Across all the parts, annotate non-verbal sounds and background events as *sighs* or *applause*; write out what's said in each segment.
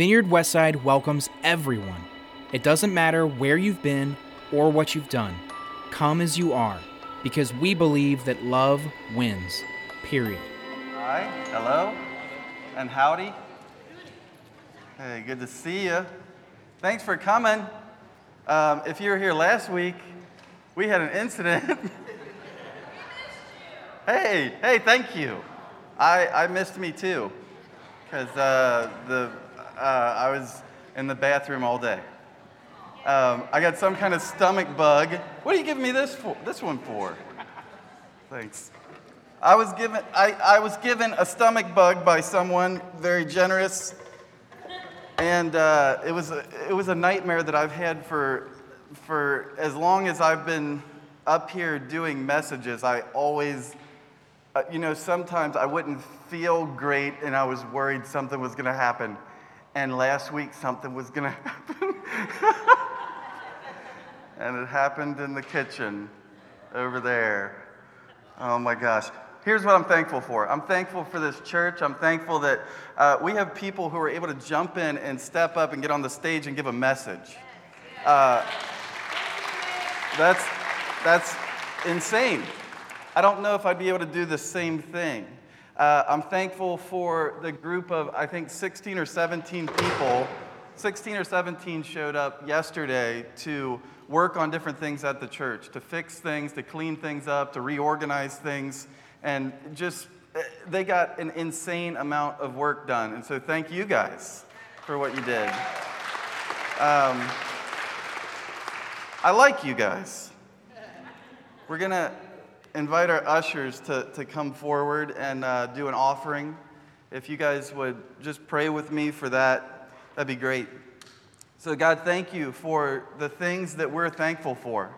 Vineyard Westside welcomes everyone. It doesn't matter where you've been or what you've done. Come as you are, because we believe that love wins. Period. Hi, hello, and howdy. Hey, good to see you. Thanks for coming. Um, if you were here last week, we had an incident. We missed you. Hey, hey, thank you. I, I missed me too, because uh, the uh, I was in the bathroom all day. Um, I got some kind of stomach bug. What are you giving me this for? This one for? Thanks. I was given I, I was given a stomach bug by someone very generous, and uh, it was a, it was a nightmare that I've had for for as long as I've been up here doing messages. I always, uh, you know, sometimes I wouldn't feel great, and I was worried something was going to happen. And last week something was going *laughs* to happen. and it happened in the kitchen over there. Oh my gosh. Here's what I'm thankful for. I'm thankful for this church. I'm thankful that uh, we have people who are able to jump in and step up and get on the stage and give a message. Uh, that's, that's insane. I don't know if I'd be able to do the same thing. Uh, I'm thankful for the group of, I think, 16 or 17 people. 16 or 17 showed up yesterday to work on different things at the church, to fix things, to clean things up, to reorganize things, and just eh, they got an insane amount of work done. And so, thank you guys for what you did. Um, I like you guys. We're going to invite our ushers to, to come forward and uh, do an offering. If you guys would just pray with me for that, that'd be great. So, God, thank you for the things that we're thankful for.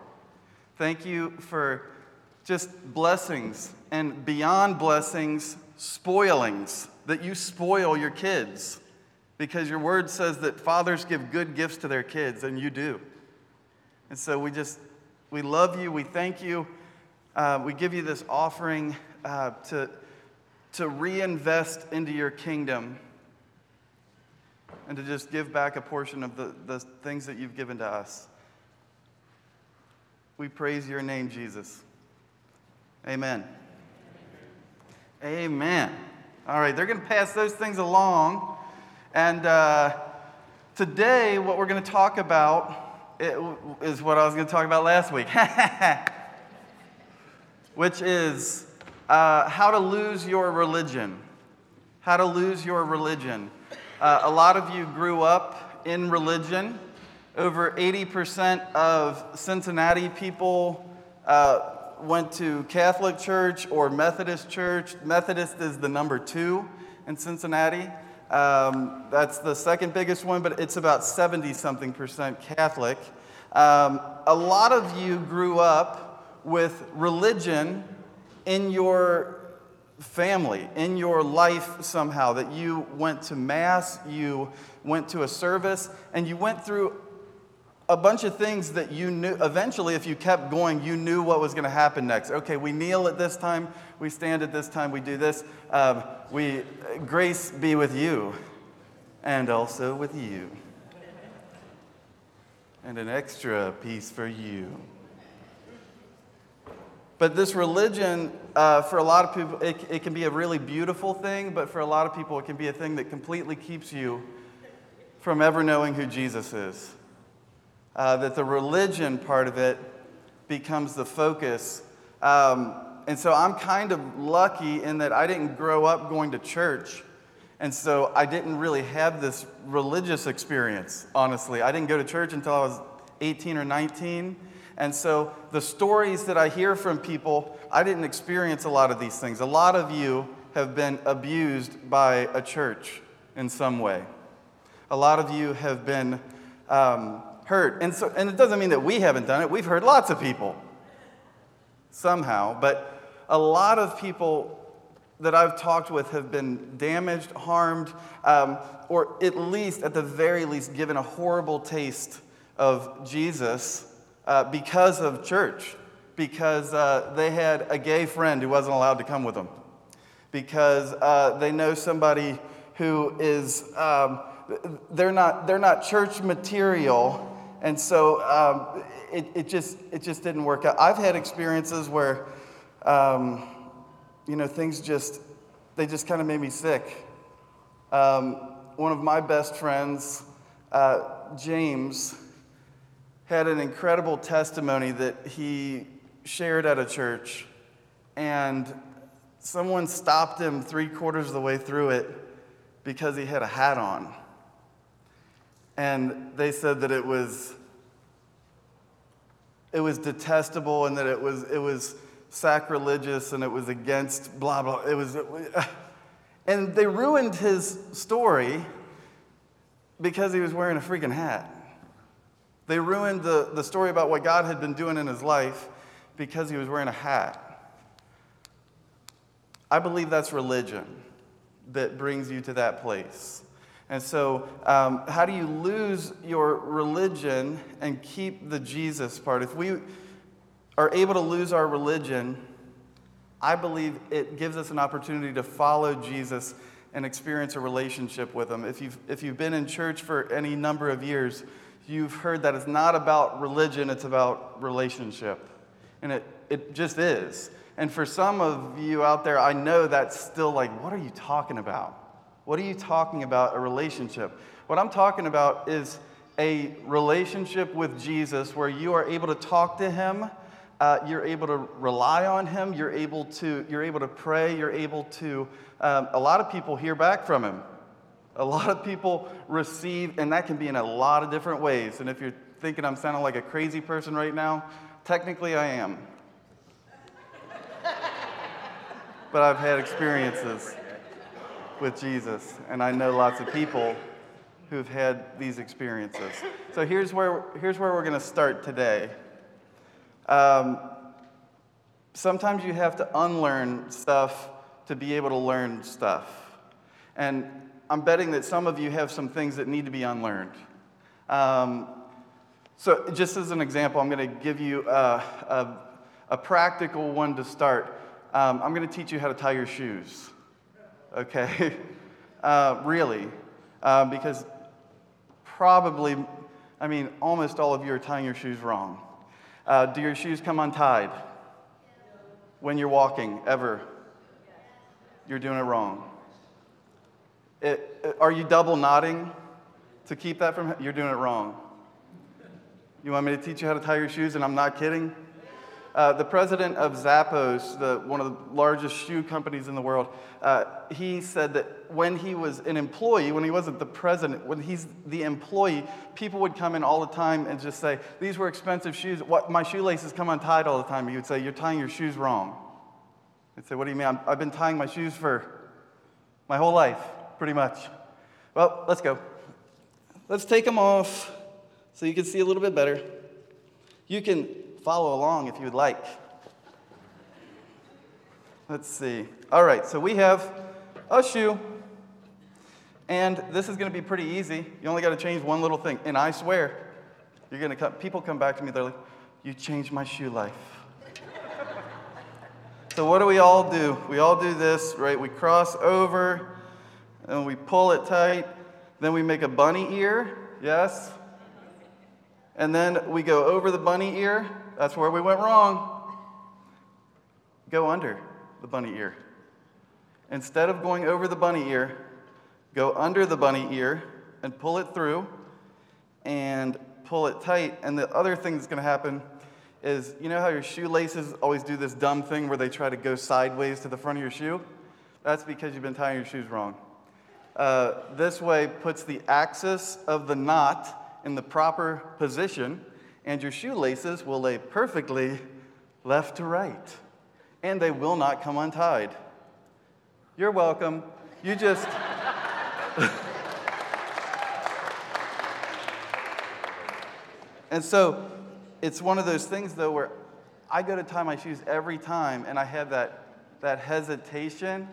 Thank you for just blessings and beyond blessings, spoilings, that you spoil your kids. Because your word says that fathers give good gifts to their kids, and you do. And so we just, we love you, we thank you. Uh, we give you this offering uh, to, to reinvest into your kingdom and to just give back a portion of the, the things that you've given to us. We praise your name, Jesus. Amen. Amen. All right, they're going to pass those things along. And uh, today, what we're going to talk about is what I was going to talk about last week. *laughs* which is uh, how to lose your religion. How to lose your religion. Uh, a lot of you grew up in religion. Over 80% of Cincinnati people uh, went to Catholic Church or Methodist Church. Methodist is the number two in Cincinnati. Um, that's the second biggest one, but it's about 70 something percent Catholic. Um, a lot of you grew up with religion in your family, in your life somehow, that you went to Mass, you went to a service, and you went through a bunch of things that you knew. Eventually, if you kept going, you knew what was going to happen next. Okay, we kneel at this time, we stand at this time, we do this. Um, we, grace be with you, and also with you. And an extra piece for you. But this religion, uh, for a lot of people, it, it can be a really beautiful thing, but for a lot of people, it can be a thing that completely keeps you from ever knowing who Jesus is. Uh, that the religion part of it becomes the focus. Um, and so I'm kind of lucky in that I didn't grow up going to church. And so I didn't really have this religious experience, honestly. I didn't go to church until I was 18 or 19. And so the stories that I hear from people, I didn't experience a lot of these things. A lot of you have been abused by a church in some way. A lot of you have been um, hurt. And, so, and it doesn't mean that we haven't done it. We've hurt lots of people somehow. But a lot of people that I've talked with have been damaged, harmed, um, or at least, at the very least, given a horrible taste of Jesus uh, because of church, because uh, they had a gay friend who wasn't allowed to come with them, because uh, they know somebody who is um, they're, not, they're not church material. And so um, it, it, just, it just didn't work out. I've had experiences where, um, you know, things just, they just kind of made me sick. Um, one of my best friends, uh, James, had an incredible testimony that he shared at a church. And someone stopped him three quarters of the way through it because he had a hat on. And they said that it was it was detestable and that it was it was sacrilegious and it was against blah blah it was *sighs* and they ruined his story because he was wearing a freaking hat. They ruined the, the story about what God had been doing in his life because he was wearing a hat. I believe that's religion that brings you to that place. And so, um, how do you lose your religion and keep the Jesus part? If we are able to lose our religion, I believe it gives us an opportunity to follow Jesus and experience a relationship with Him. If you've, if you've been in church for any number of years, you've heard that it's not about religion, it's about relationship. And it, it just is. And for some of you out there, I know that's still like, what are you talking about? What are you talking about? A relationship. What I'm talking about is a relationship with Jesus where you are able to talk to him, uh, you're able to rely on him, you're able to, you're able to pray, you're able to, um, a lot of people hear back from him. A lot of people receive, and that can be in a lot of different ways. And if you're thinking I'm sounding like a crazy person right now, technically I am. but I've had experiences with Jesus, and I know lots of people who've had these experiences. So here's where, here's where we're going to start today. Um, sometimes you have to unlearn stuff to be able to learn stuff. And I'm betting that some of you have some things that need to be unlearned. Um, so, just as an example, I'm going to give you a, a, a practical one to start. Um, I'm going to teach you how to tie your shoes. Okay? *laughs* Uh, really. Uh, because probably, I mean, almost all of you are tying your shoes wrong. Uh, do your shoes come untied when you're walking, ever? You're doing it wrong. It, are you double knotting to keep that from? You're doing it wrong. You want me to teach you how to tie your shoes, and I'm not kidding? Uh, the president of Zappos, the, one of the largest shoe companies in the world, uh, he said that when he was an employee, when he wasn't the president, when he's the employee, people would come in all the time and just say, These were expensive shoes. What, my shoelaces come untied all the time. He would say, You're tying your shoes wrong. He'd say, What do you mean? i I've been tying my shoes for my whole life, pretty much. Well, let's go. Let's take them off so you can see a little bit better. You can follow along if you would like. Let's see. All right, so we have a shoe. And this is going to be pretty easy. You only got to change one little thing. And I swear, you're going to come, people come back to me, they're like, You changed my shoe life. so, what do we all do? We all do this, right? We cross over and we pull it tight. Then we make a bunny ear, yes? And then we go over the bunny ear that's where we went wrong. Go under the bunny ear. Instead of going over the bunny ear, go under the bunny ear and pull it through and pull it tight. And the other thing that's going to happen is you know how your shoelaces always do this dumb thing where they try to go sideways to the front of your shoe? That's because you've been tying your shoes wrong. Uh, this way puts the axis of the knot in the proper position and your shoelaces will lay perfectly left to right, and they will not come untied. You're welcome. You just. *laughs* and so it's one of those things, though, where I go to tie my shoes every time, and I have that, that hesitation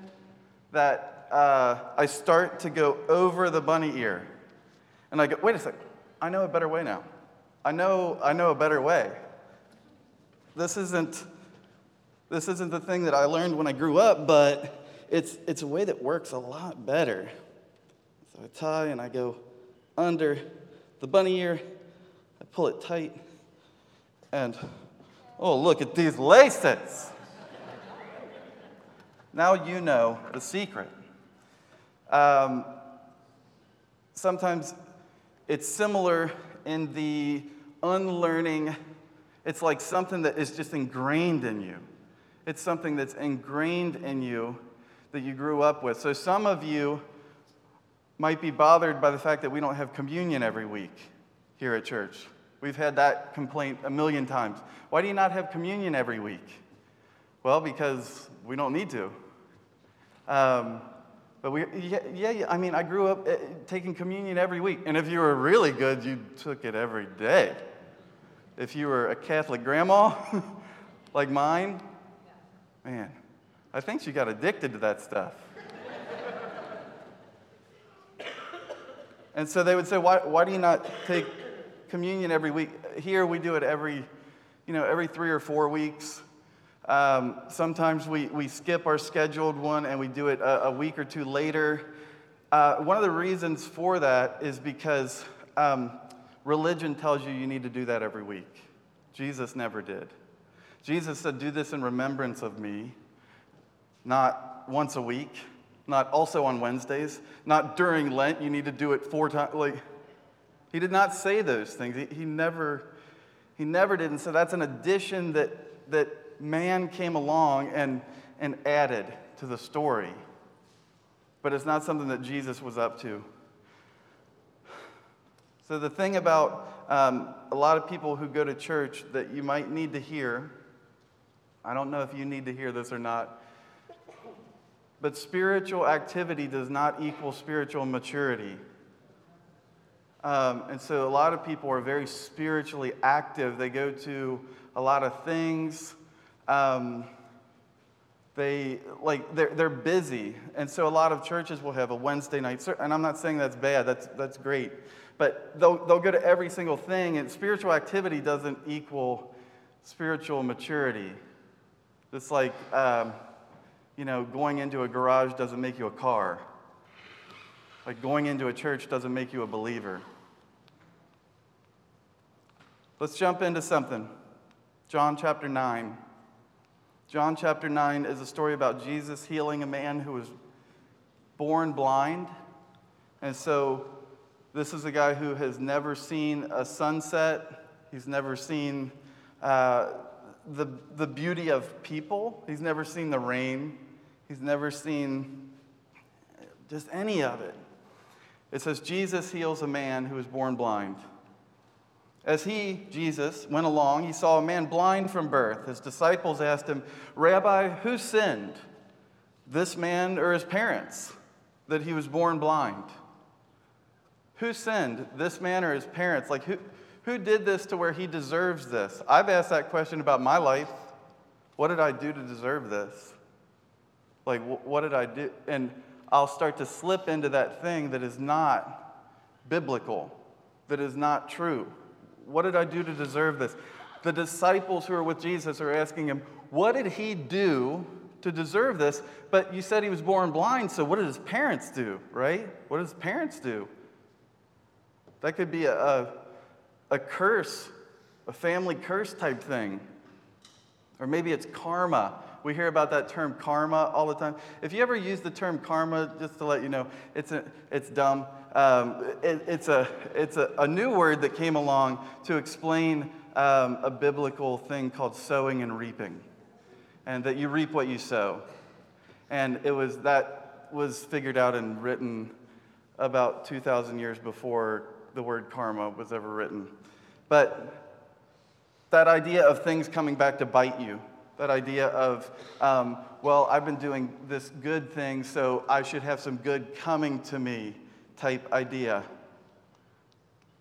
that uh, I start to go over the bunny ear. And I go, wait a second, I know a better way now. I know, I know a better way. This isn't, this isn't the thing that I learned when I grew up, but it's, it's a way that works a lot better. So So I tie and I go under the bunny ear, I pull it tight, and oh, look at these laces. now you know the secret. Um, sometimes it's similar in the unlearning, it's like something that is just ingrained in you. It's something that's ingrained in you that you grew up with. So some of you might be bothered by the fact that we don't have communion every week here at church. We've had that complaint a million times. Why do you not have communion every week? Well, because we don't need to. Um, but we, yeah, yeah, I mean, I grew up uh, taking communion every week. And if you were really good, you took it every day. If you were a Catholic grandma *laughs* like mine, man, I think she got addicted to that stuff. and so they would say, why, why do you not take communion every week? Here we do it every, you know, every three or four weeks. Um, sometimes we, we skip our scheduled one and we do it a, a week or two later. Uh, one of the reasons for that is because um, religion tells you you need to do that every week. Jesus never did. Jesus said, Do this in remembrance of me, not once a week, not also on Wednesdays, not during Lent, you need to do it four times. Like, he did not say those things. He, he, never, he never did. And so that's an addition that, that man came along and, and added to the story. But it's not something that Jesus was up to. So, the thing about um, a lot of people who go to church that you might need to hear, I don't know if you need to hear this or not, but spiritual activity does not equal spiritual maturity. Um, and so, a lot of people are very spiritually active. They go to a lot of things um, they like they're, they're busy. And so a lot of churches will have a wednesday night and i'm not saying that's bad that's, that's great. But they'll, they'll go to every single thing and spiritual activity doesn't equal spiritual maturity. It's like um, you know going into a garage doesn't make you a car. Like going into a church doesn't make you a believer. Let's jump into something. John chapter 9 John chapter 9 is a story about Jesus healing a man who was born blind. And so, this is a guy who has never seen a sunset, he's never seen uh, the, the beauty of people, he's never seen the rain, he's never seen just any of it. It says, Jesus heals a man who was born blind. As he, Jesus, went along, he saw a man blind from birth. His disciples asked him, Rabbi, who sinned, this man or his parents, that he was born blind? Who sinned, this man or his parents? Like, who, who did this to where he deserves this? I've asked that question about my life. What did I do to deserve this? Like, what did I do? And I'll start to slip into that thing that is not biblical, that is not true. What did I do to deserve this? The disciples who are with Jesus are asking him, What did he do to deserve this? But you said he was born blind, so what did his parents do, right? What did his parents do? That could be a, a, a curse, a family curse type thing. Or maybe it's karma. We hear about that term karma all the time. If you ever use the term karma, just to let you know, it's, a, it's dumb. Um, it, it's a, it's a, a, new word that came along to explain um, a biblical thing called sowing and reaping, and that you reap what you sow. And it was that was figured out and written about 2,000 years before the word karma was ever written. But that idea of things coming back to bite you, that idea of, um, well, I've been doing this good thing, so I should have some good coming to me type idea.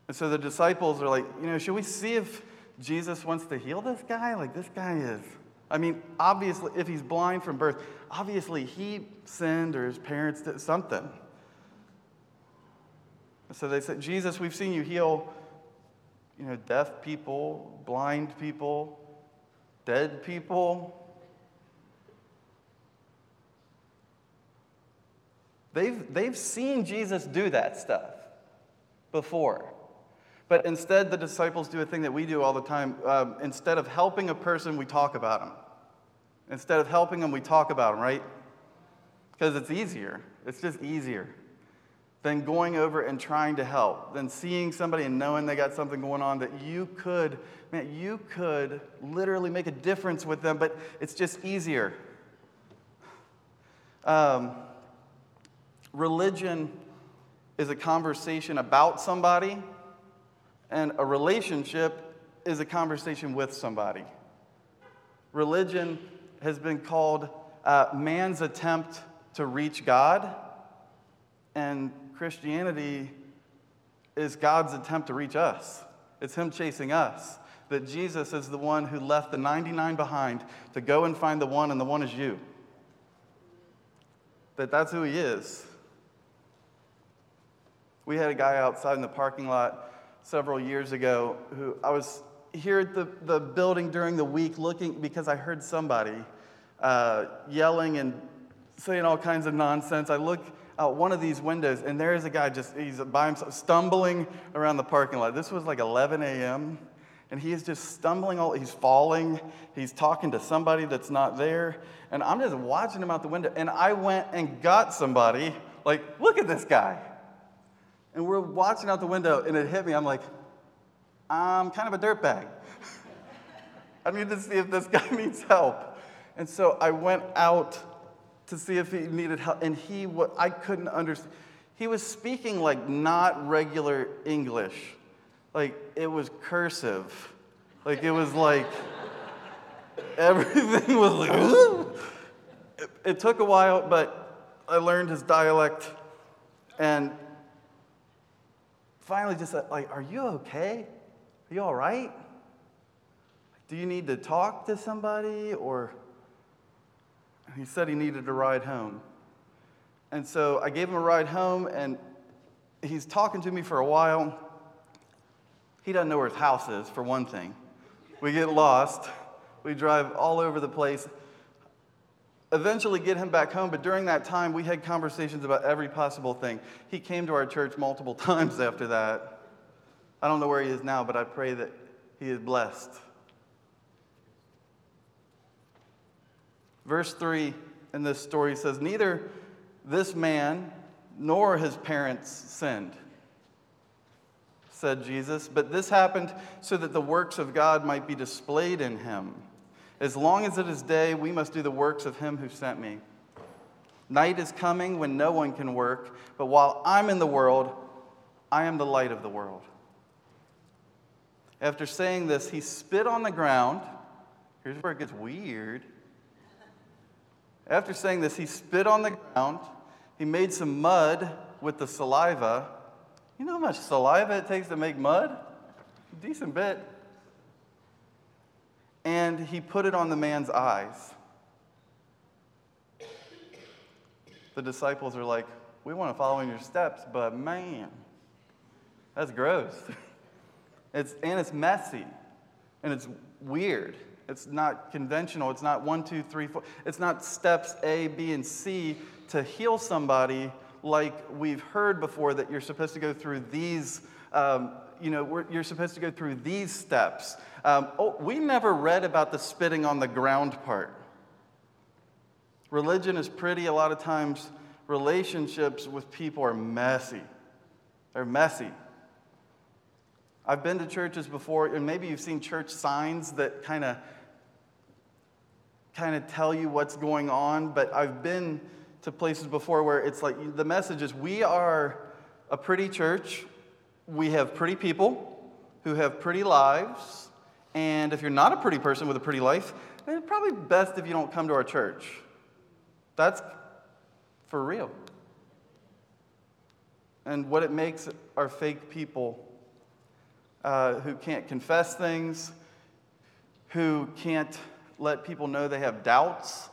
And so the disciples are like, you know, should we see if Jesus wants to heal this guy? Like, this guy is. I mean, obviously, if he's blind from birth, obviously he sinned or his parents did something. So they said, Jesus, we've seen you heal, you know, deaf people, blind people, dead people. They've, they've seen Jesus do that stuff before. But instead, the disciples do a thing that we do all the time. Um, instead of helping a person, we talk about them. Instead of helping them, we talk about them, right? Because it's easier. It's just easier than going over and trying to help, than seeing somebody and knowing they got something going on that you could, man, you could literally make a difference with them, but it's just easier. Um, religion is a conversation about somebody, and a relationship is a conversation with somebody. Religion has been called uh, man's attempt to reach God, and Christianity is God's attempt to reach us. It's Him chasing us. That Jesus is the one who left the 99 behind to go and find the one, and the one is you. That that's who He is. We had a guy outside in the parking lot several years ago who I was here at the, the building during the week looking because I heard somebody uh, yelling and saying all kinds of nonsense. I look out one of these windows, and there is a guy just, he's by himself, stumbling around the parking lot. This was like 11 a.m., and he is just stumbling, all, he's falling, he's talking to somebody that's not there, and I'm just watching him out the window, and I went and got somebody, like, look at this guy. And we're watching out the window, and it hit me. I'm like, I'm kind of a dirtbag. *laughs* I need to see if this guy *laughs* needs help. And so I went out to see if he needed help. And he, what I couldn't understand, he was speaking like not regular English. Like it was cursive. Like it was like *laughs* everything was like, it, it took a while, but I learned his dialect. And finally just said, like, are you okay? Are you all right? Do you need to talk to somebody or he said he needed a ride home. And so I gave him a ride home, and he's talking to me for a while. He doesn't know where his house is, for one thing. We get lost, we drive all over the place. Eventually, get him back home, but during that time, we had conversations about every possible thing. He came to our church multiple *laughs* times after that. I don't know where he is now, but I pray that he is blessed. Verse 3 in this story says, Neither this man nor his parents sinned, said Jesus, but this happened so that the works of God might be displayed in him. As long as it is day, we must do the works of him who sent me. Night is coming when no one can work, but while I'm in the world, I am the light of the world. After saying this, he spit on the ground. Here's where it gets weird. After saying this, he spit on the ground. He made some mud with the saliva. You know how much saliva it takes to make mud? A decent bit. And he put it on the man's eyes. The disciples are like, We want to follow in your steps, but man, that's gross. *laughs* It's, and it's messy, and it's weird. It's not conventional. It's not one, two, three, four. It's not steps A, B, and C to heal somebody like we've heard before that you're supposed to go through these. Um, you know, you're supposed to go through these steps. Um, oh, we never read about the spitting on the ground part. Religion is pretty. A lot of times, relationships with people are messy. They're messy. I've been to churches before, and maybe you've seen church signs that kind of kind of tell you what's going on, but I've been to places before where it's like the message is we are a pretty church, we have pretty people who have pretty lives, and if you're not a pretty person with a pretty life, it's probably best if you don't come to our church. That's for real. And what it makes are fake people uh, who can't confess things, who can't let people know they have doubts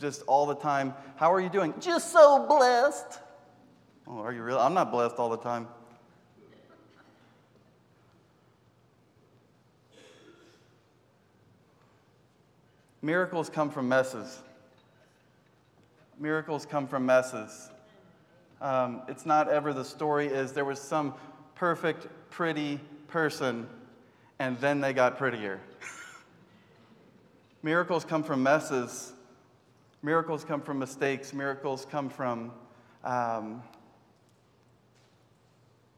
just all the time. How are you doing? Just so blessed. Oh, are you really? I'm not blessed all the time. Miracles come from messes. Miracles come from messes. Um, it's not ever the story is there was some perfect, pretty person, and then they got prettier. miracles come from messes. Miracles come from mistakes. Miracles come from, um,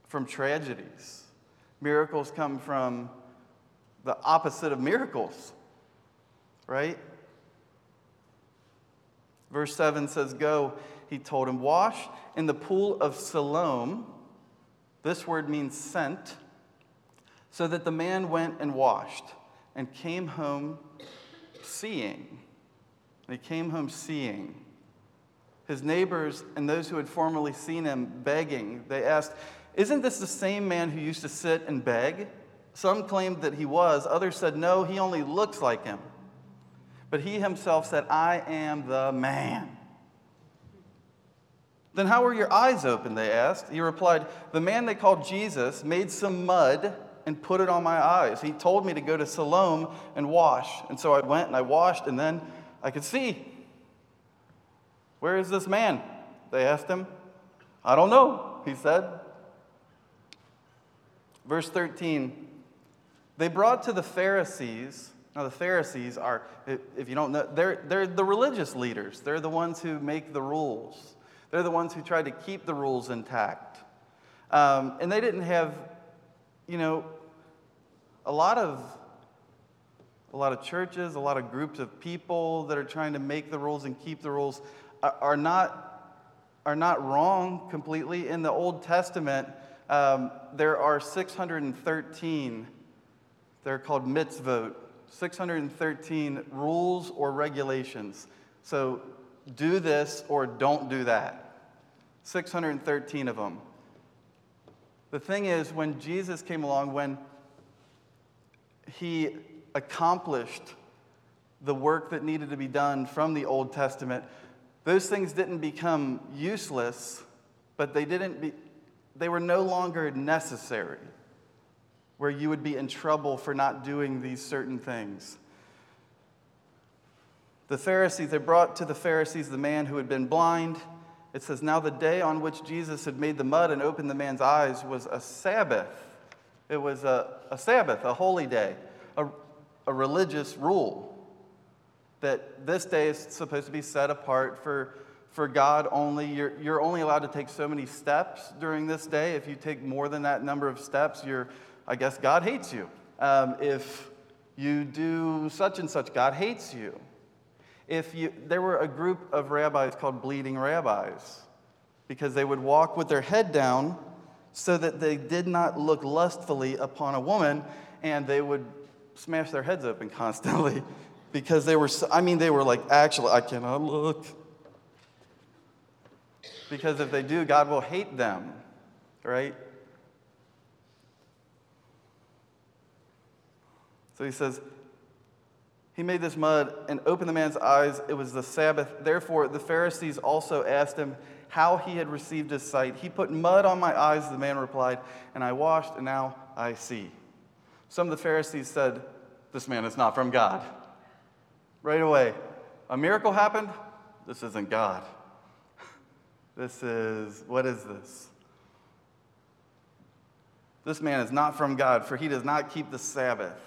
from tragedies. Miracles come from the opposite of miracles, right? Verse 7 says, Go, he told him, wash in the pool of Siloam. This word means sent. So that the man went and washed and came home seeing. He came home seeing. His neighbors and those who had formerly seen him begging, they asked, Isn't this the same man who used to sit and beg? Some claimed that he was, others said, No, he only looks like him. But he himself said, I am the man. Then how were your eyes open? They asked. He replied, The man they called Jesus made some mud and put it on my eyes. He told me to go to Siloam and wash. And so I went and I washed, and then I could see. Where is this man? They asked him. I don't know, he said. Verse 13 They brought to the Pharisees now, the Pharisees are, if you don't know, they're, they're the religious leaders. They're the ones who make the rules, they're the ones who try to keep the rules intact. Um, and they didn't have, you know, a lot of a lot of churches, a lot of groups of people that are trying to make the rules and keep the rules are, are not, are not wrong completely. In the Old Testament, um, there are 613, they're called mitzvot, 613 rules or regulations. So do this or don't do that. 613 of them. The thing is, when Jesus came along, when he accomplished the work that needed to be done from the Old Testament, those things didn't become useless, but they didn't be, they were no longer necessary where you would be in trouble for not doing these certain things. The Pharisees, they brought to the Pharisees the man who had been blind. It says, Now the day on which Jesus had made the mud and opened the man's eyes was a Sabbath. It was a, a Sabbath, a holy day, a, a religious rule that this day is supposed to be set apart for, for God only. You're, you're only allowed to take so many steps during this day. If you take more than that number of steps, you're I guess God hates you. Um, if you do such and such, God hates you. If you, there were a group of rabbis called bleeding rabbis because they would walk with their head down so that they did not look lustfully upon a woman and they would smash their heads open constantly *laughs* because they were, I mean, they were like, actually, I cannot look. Because if they do, God will hate them, right? So he says, He made this mud and opened the man's eyes. It was the Sabbath. Therefore, the Pharisees also asked him how he had received his sight. He put mud on my eyes, the man replied, and I washed, and now I see. Some of the Pharisees said, This man is not from God. Right away, a miracle happened. This isn't God. *laughs* This is, what is this? This man is not from God, for he does not keep the Sabbath.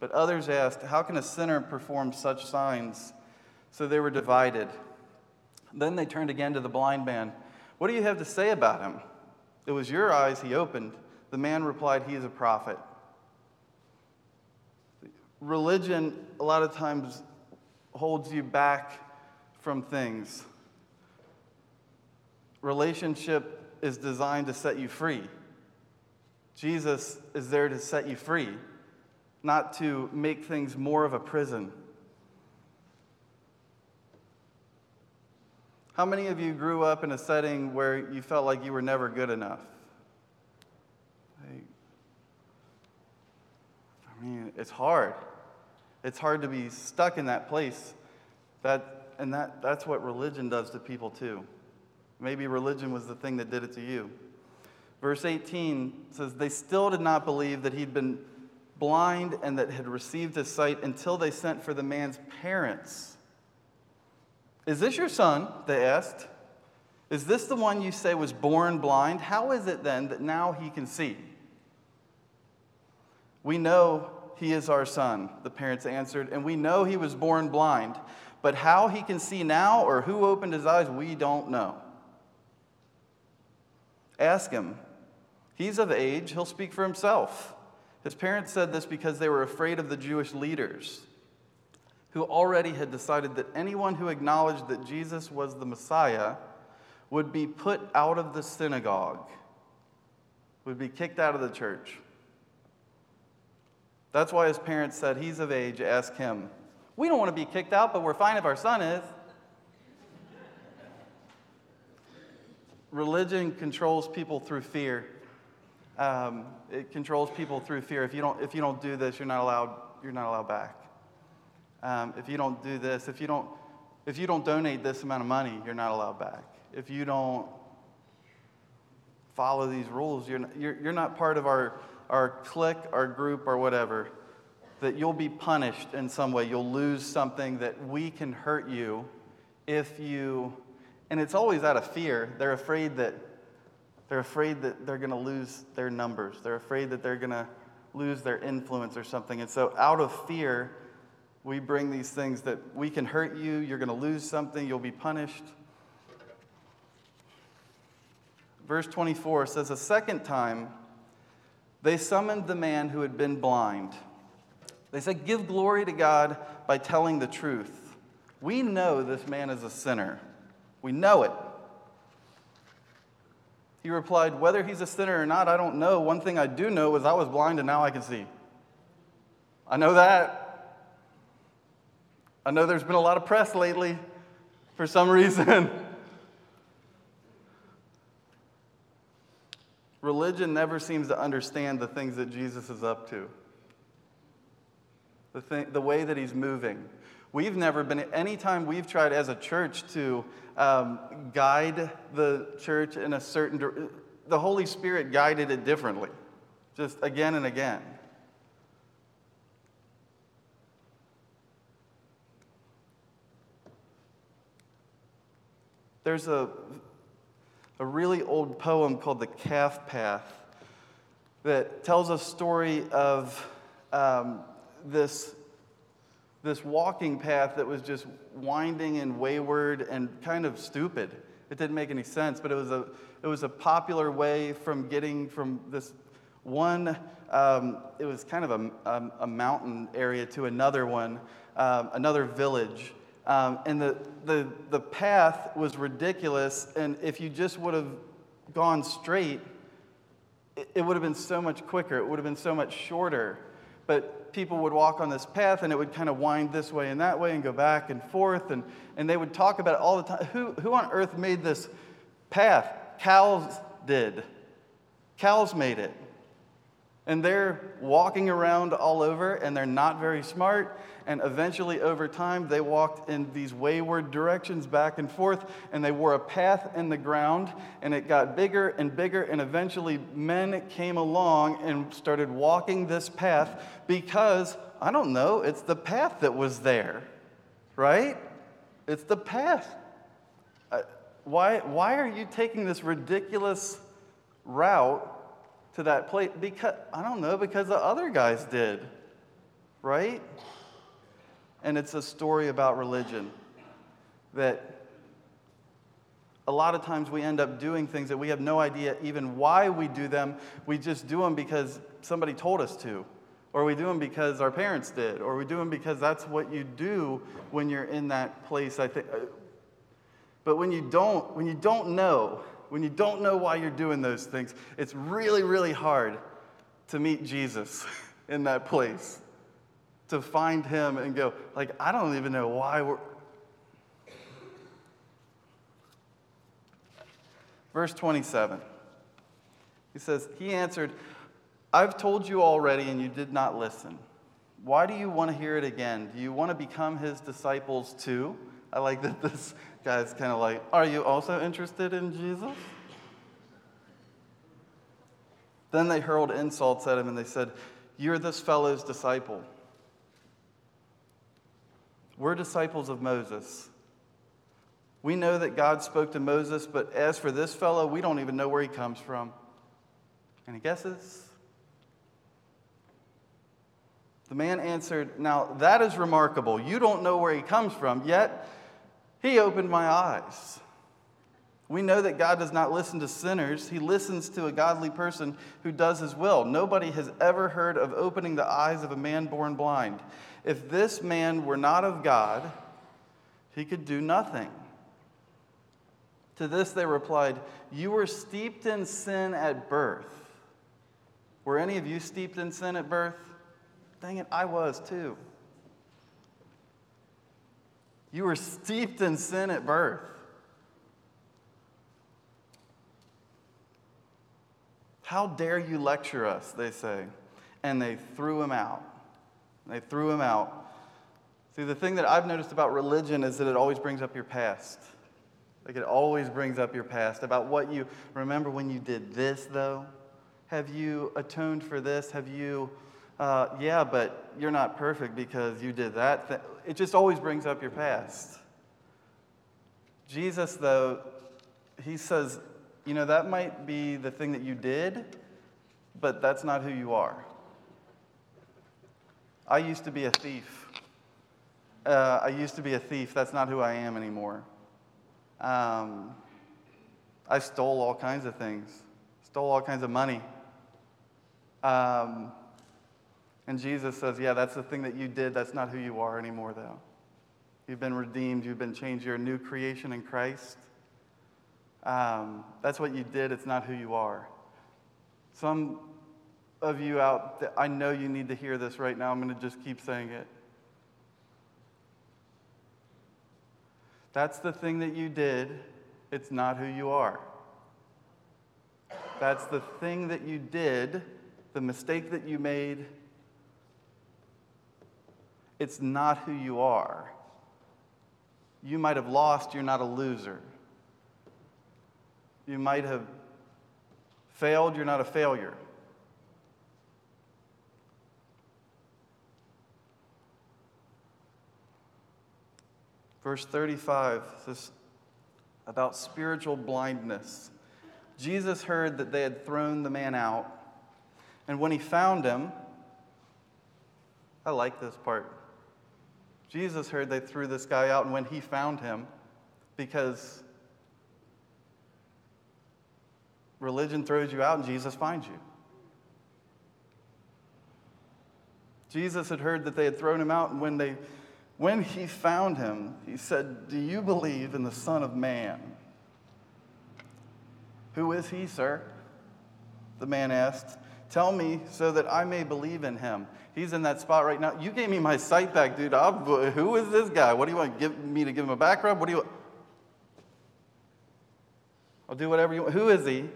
But others asked, How can a sinner perform such signs? So they were divided. Then they turned again to the blind man. What do you have to say about him? It was your eyes he opened. The man replied, He is a prophet. Religion, a lot of times, holds you back from things. Relationship is designed to set you free. Jesus is there to set you free not to make things more of a prison. How many of you grew up in a setting where you felt like you were never good enough? I mean, it's hard. It's hard to be stuck in that place. That, and that, that's what religion does to people, too. Maybe religion was the thing that did it to you. Verse 18 says, They still did not believe that he'd been blind and that had received his sight until they sent for the man's parents. Is this your son? They asked. Is this the one you say was born blind? How is it then that now he can see? We know he is our son, the parents answered, and we know he was born blind. But how he can see now or who opened his eyes, we don't know. Ask him. He's of age, he'll speak for himself. His parents said this because they were afraid of the Jewish leaders, who already had decided that anyone who acknowledged that Jesus was the Messiah would be put out of the synagogue, would be kicked out of the church. That's why his parents said, He's of age, ask him. We don't want to be kicked out, but we're fine if our son is. Religion controls people through fear. Um, it controls people through fear. If you don't, if you don't do this, you're not allowed. You're not allowed back. Um, if you don't do this, if you don't, if you don't donate this amount of money, you're not allowed back. If you don't follow these rules, you're not, you're, you're not part of our our clique, our group, or whatever, that you'll be punished in some way. You'll lose something that we can hurt you if you, and it's always out of fear. They're afraid that they're afraid that they're going to lose their numbers. They're afraid that they're going to lose their influence or something. And so, out of fear, we bring these things that we can hurt you, you're going to lose something, you'll be punished. Verse 24 says, A second time, they summoned the man who had been blind. They said, Give glory to God by telling the truth. We know this man is a sinner. We know it. He replied, Whether he's a sinner or not, I don't know. One thing I do know is I was blind and now I can see. I know that. I know there's been a lot of press lately for some *laughs* reason. Religion never seems to understand the things that Jesus is up to, the, thing, the way that he's moving. We've never been, anytime we've tried as a church to um, guide the church in a certain, the Holy Spirit guided it differently, just again and again. There's a a really old poem called The Calf Path that tells a story of um, this, this walking path that was just winding and wayward and kind of stupid. It didn't make any sense, but it was a, it was a popular way from getting from this one, um, it was kind of a, a, a, mountain area to another one, um, another village. Um, and the, the, the path was ridiculous. And if you just would have gone straight, it, it would have been so much quicker. It would have been so much shorter. But people would walk on this path and it would kind of wind this way and that way and go back and forth. And, and they would talk about it all the time. Who, who on earth made this path? Cows did. Cows made it. And they're walking around all over and they're not very smart and eventually, over time, they walked in these wayward directions back and forth, and they wore a path in the ground, and it got bigger and bigger, and eventually, men came along and started walking this path because, I don't know, it's the path that was there, right? It's the path. Uh, why, why are you taking this ridiculous route to that place? Because, I don't know, because the other guys did, right? And it's a story about religion that a lot of times we end up doing things that we have no idea even why we do them. We just do them because somebody told us to, or we do them because our parents did, or we do them because that's what you do when you're in that place. I think. But when you don't, when you don't know, when you don't know why you're doing those things, it's really, really hard to meet Jesus *laughs* in that place to find him and go, like, I don't even know why we're. Verse 27. He says, He answered, I've told you already and you did not listen. Why do you want to hear it again? Do you want to become his disciples too? I like that this guy's kind of like, Are you also interested in Jesus? Then they hurled insults at him and they said, You're this fellow's disciple. We're disciples of Moses. We know that God spoke to Moses, but as for this fellow, we don't even know where he comes from. Any guesses? The man answered, Now that is remarkable. You don't know where he comes from, yet he opened my eyes. We know that God does not listen to sinners. He listens to a godly person who does his will. Nobody has ever heard of opening the eyes of a man born blind. If this man were not of God, he could do nothing. To this they replied, You were steeped in sin at birth. Were any of you steeped in sin at birth? Dang it, I was too. You were steeped in sin at birth. How dare you lecture us, they say. And they threw him out. They threw him out. See, the thing that I've noticed about religion is that it always brings up your past. Like it always brings up your past about what you remember when you did this, though. Have you atoned for this? Have you, uh, yeah, but you're not perfect because you did that. Th- it just always brings up your past. Jesus, though, he says, you know, that might be the thing that you did, but that's not who you are. I used to be a thief. Uh, I used to be a thief. That's not who I am anymore. Um, I stole all kinds of things, stole all kinds of money. Um, and Jesus says, Yeah, that's the thing that you did. That's not who you are anymore, though. You've been redeemed, you've been changed. You're a new creation in Christ. Um, that's what you did, it's not who you are. Some of you out there, I know you need to hear this right now. I'm going to just keep saying it. That's the thing that you did, it's not who you are. That's the thing that you did, the mistake that you made, it's not who you are. You might have lost, you're not a loser. You might have failed, you're not a failure. Verse 35 says about spiritual blindness. Jesus heard that they had thrown the man out, and when he found him, I like this part. Jesus heard they threw this guy out, and when he found him, because religion throws you out and Jesus finds you. Jesus had heard that they had thrown him out, and when, they, when he found him, he said, Do you believe in the Son of Man? Who is he, sir? The man asked. Tell me so that I may believe in him. He's in that spot right now. You gave me my sight back, dude. I'll, who is this guy? What do you want give me to give him a background? What do you want? I'll do whatever you want. Who is he?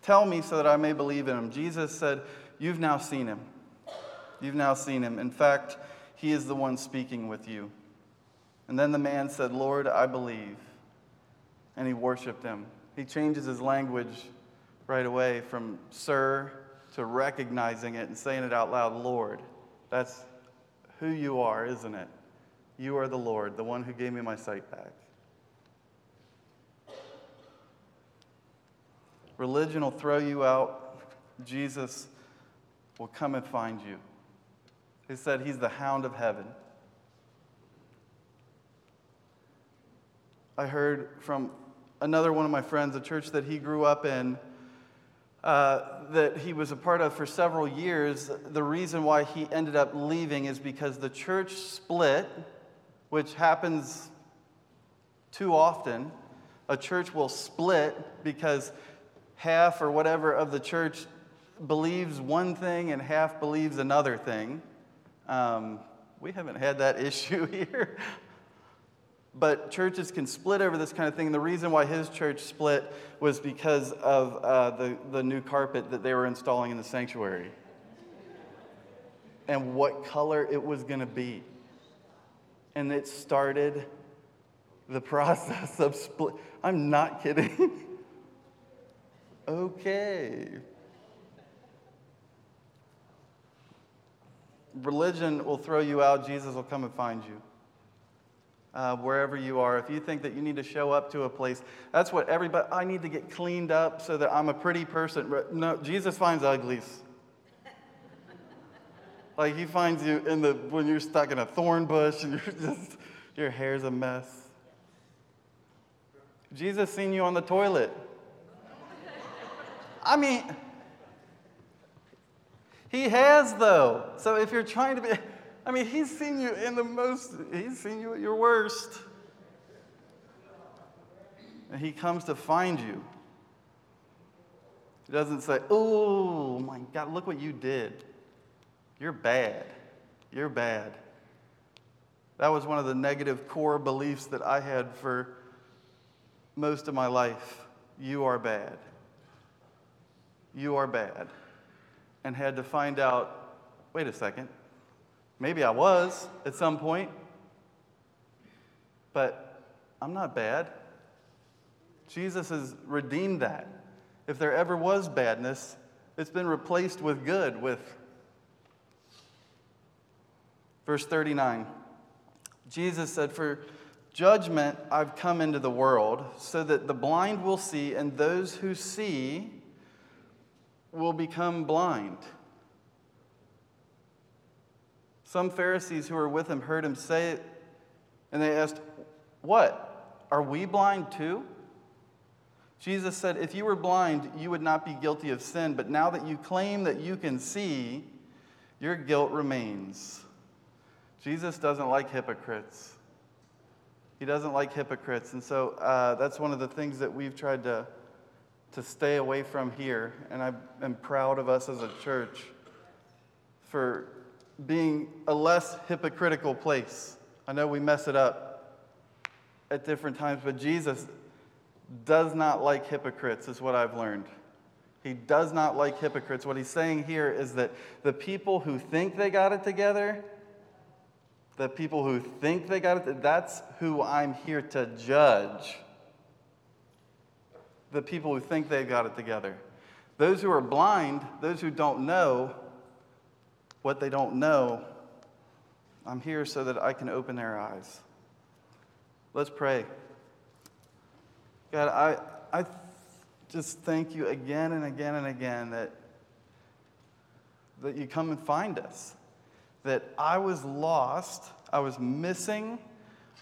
Tell me so that I may believe in him. Jesus said, You've now seen him. You've now seen him. In fact, he is the one speaking with you. And then the man said, Lord, I believe. And he worshiped him. He changes his language right away from sir to recognizing it and saying it out loud Lord. That's who you are, isn't it? You are the Lord, the one who gave me my sight back. Religion will throw you out. Jesus will come and find you. He said he's the hound of heaven. I heard from another one of my friends, a church that he grew up in, uh, that he was a part of for several years. The reason why he ended up leaving is because the church split, which happens too often. A church will split because half or whatever of the church believes one thing and half believes another thing. Um, we haven't had that *laughs* issue here. But churches can split over this kind of thing. And the reason why his church split was because of uh, the, the new carpet that they were installing in the sanctuary and what color it was going to be. And it started the *laughs* process of split. I'm not kidding. *laughs* okay. Religion will throw you out, Jesus will come and find you. uh, wherever you are, if you think that you need to show up to a place, that's what everybody, I need to get cleaned up so that I'm a pretty person. No, Jesus finds uglies. *laughs* like he finds you in the, when you're stuck in a thorn bush and *laughs* you're just, your hair's a mess. Jesus seen you on the toilet. *laughs* I mean, he has though. So if you're trying to be, I mean, he's seen you in the most, he's seen you at your worst. And he comes to find you. He doesn't say, oh my God, look what you did. You're bad. You're bad. That was one of the negative core beliefs that I had for most of my life. You are bad. You are bad. And had to find out wait a second, Maybe I was at some point, but I'm not bad. Jesus has redeemed that. If there ever was badness, it's been replaced with good, with verse 39. Jesus said, For judgment I've come into the world, so that the blind will see, and those who see will become blind. Some Pharisees who were with him heard him say it, and they asked, What? Are we blind too? Jesus said, If you were blind, you would not be guilty of sin, but now that you claim that you can see, your guilt remains. Jesus doesn't like hypocrites. He doesn't like hypocrites. And so uh, that's one of the things that we've tried to, to stay away from here. And I am proud of us as a church for being a less hypocritical place. I know we mess it up at different times, but Jesus does not like hypocrites, is what I've learned. He does not like hypocrites. What he's saying here is that the people who think they got it together, the people who think they got it, that's who I'm here to judge. The people who think they've got it together. Those who are blind, those who don't know, what they don't know, I'm here so that I can open their eyes. Let's pray. God, I, I just thank you again and again and again that, that you come and find us. That I was lost, I was missing,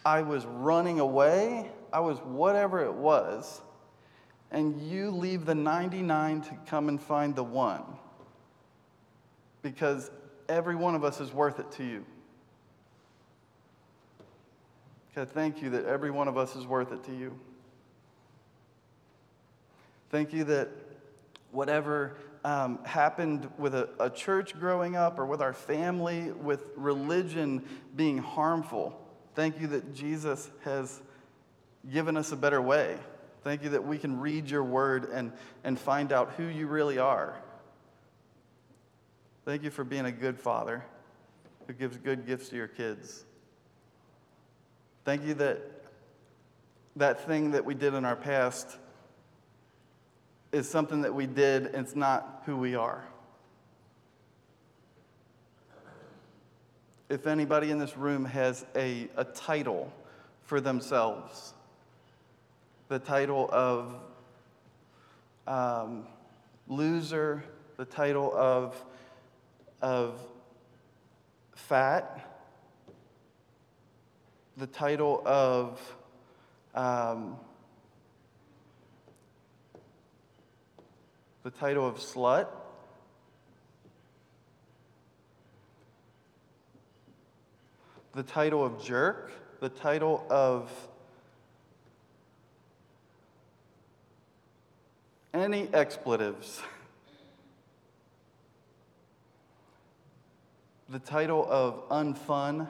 I was running away, I was whatever it was, and you leave the 99 to come and find the one. Because every one of us is worth it to you. God, thank you that every one of us is worth it to you. Thank you that whatever um, happened with a, a church growing up or with our family, with religion being harmful, thank you that Jesus has given us a better way. Thank you that we can read your word and, and find out who you really are. Thank you for being a good father who gives good gifts to your kids. Thank you that that thing that we did in our past is something that we did and it's not who we are. If anybody in this room has a, a title for themselves, the title of um, loser, the title of of fat, the title of um, the title of slut. The title of jerk, the title of any expletives. the title of Unfun,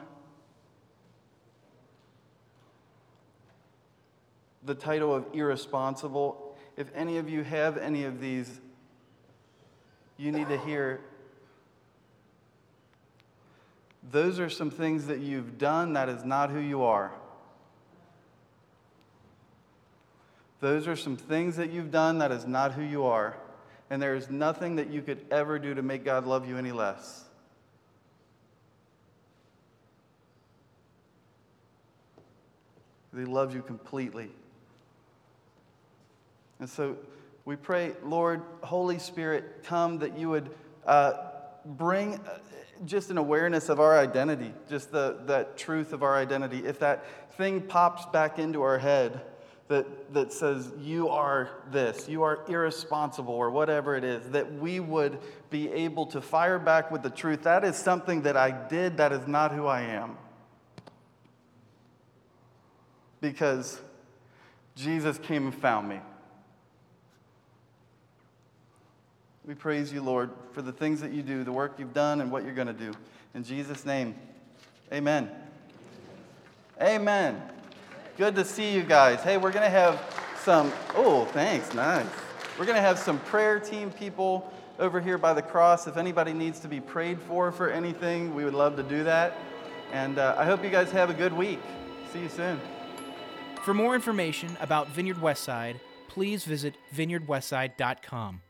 the title of Irresponsible. If any of you have any of these, you need to hear. Those are some things that you've done that is not who you are. Those are some things that you've done that is not who you are. And there is nothing that you could ever do to make God love you any less. He loves you completely. And so we pray, Lord, Holy Spirit, come that you would uh, bring uh, just an awareness of our identity, just the, that truth of our identity. If that thing pops back into our head that, that says, you are this, you are irresponsible, or whatever it is, that we would be able to fire back with the truth. That is something that I did, that is not who I am. Because Jesus came and found me. We praise you, Lord, for the things that you do, the work you've done, and what you're going to do. In Jesus' name, amen. Amen. Good to see you guys. Hey, we're going to have some, oh, thanks, nice. We're going to have some prayer team people over here by the cross. If anybody needs to be prayed for for anything, we would love to do that. And uh, I hope you guys have a good week. See you soon. For more information about Vineyard Westside, please visit vineyardwestside.com.